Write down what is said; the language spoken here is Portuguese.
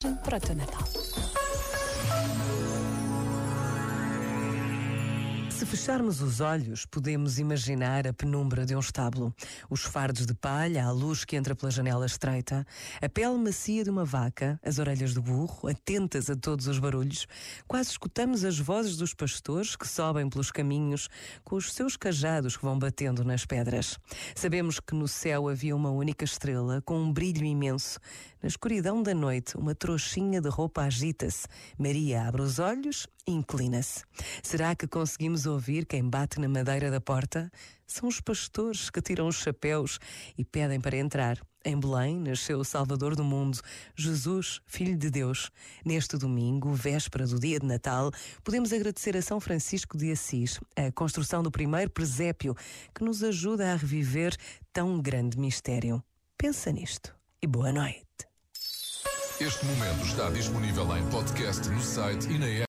para Se fecharmos os olhos, podemos imaginar a penumbra de um estábulo, os fardos de palha, a luz que entra pela janela estreita, a pele macia de uma vaca, as orelhas do burro, atentas a todos os barulhos. Quase escutamos as vozes dos pastores que sobem pelos caminhos com os seus cajados que vão batendo nas pedras. Sabemos que no céu havia uma única estrela com um brilho imenso. Na escuridão da noite, uma trouxinha de roupa agita-se. Maria abre os olhos e inclina-se. Será que conseguimos ouvir quem bate na madeira da porta? São os pastores que tiram os chapéus e pedem para entrar. Em Belém nasceu o Salvador do mundo, Jesus, Filho de Deus. Neste domingo, véspera do dia de Natal, podemos agradecer a São Francisco de Assis a construção do primeiro presépio que nos ajuda a reviver tão grande mistério. Pensa nisto e boa noite. Este momento está disponível em podcast no site e na app.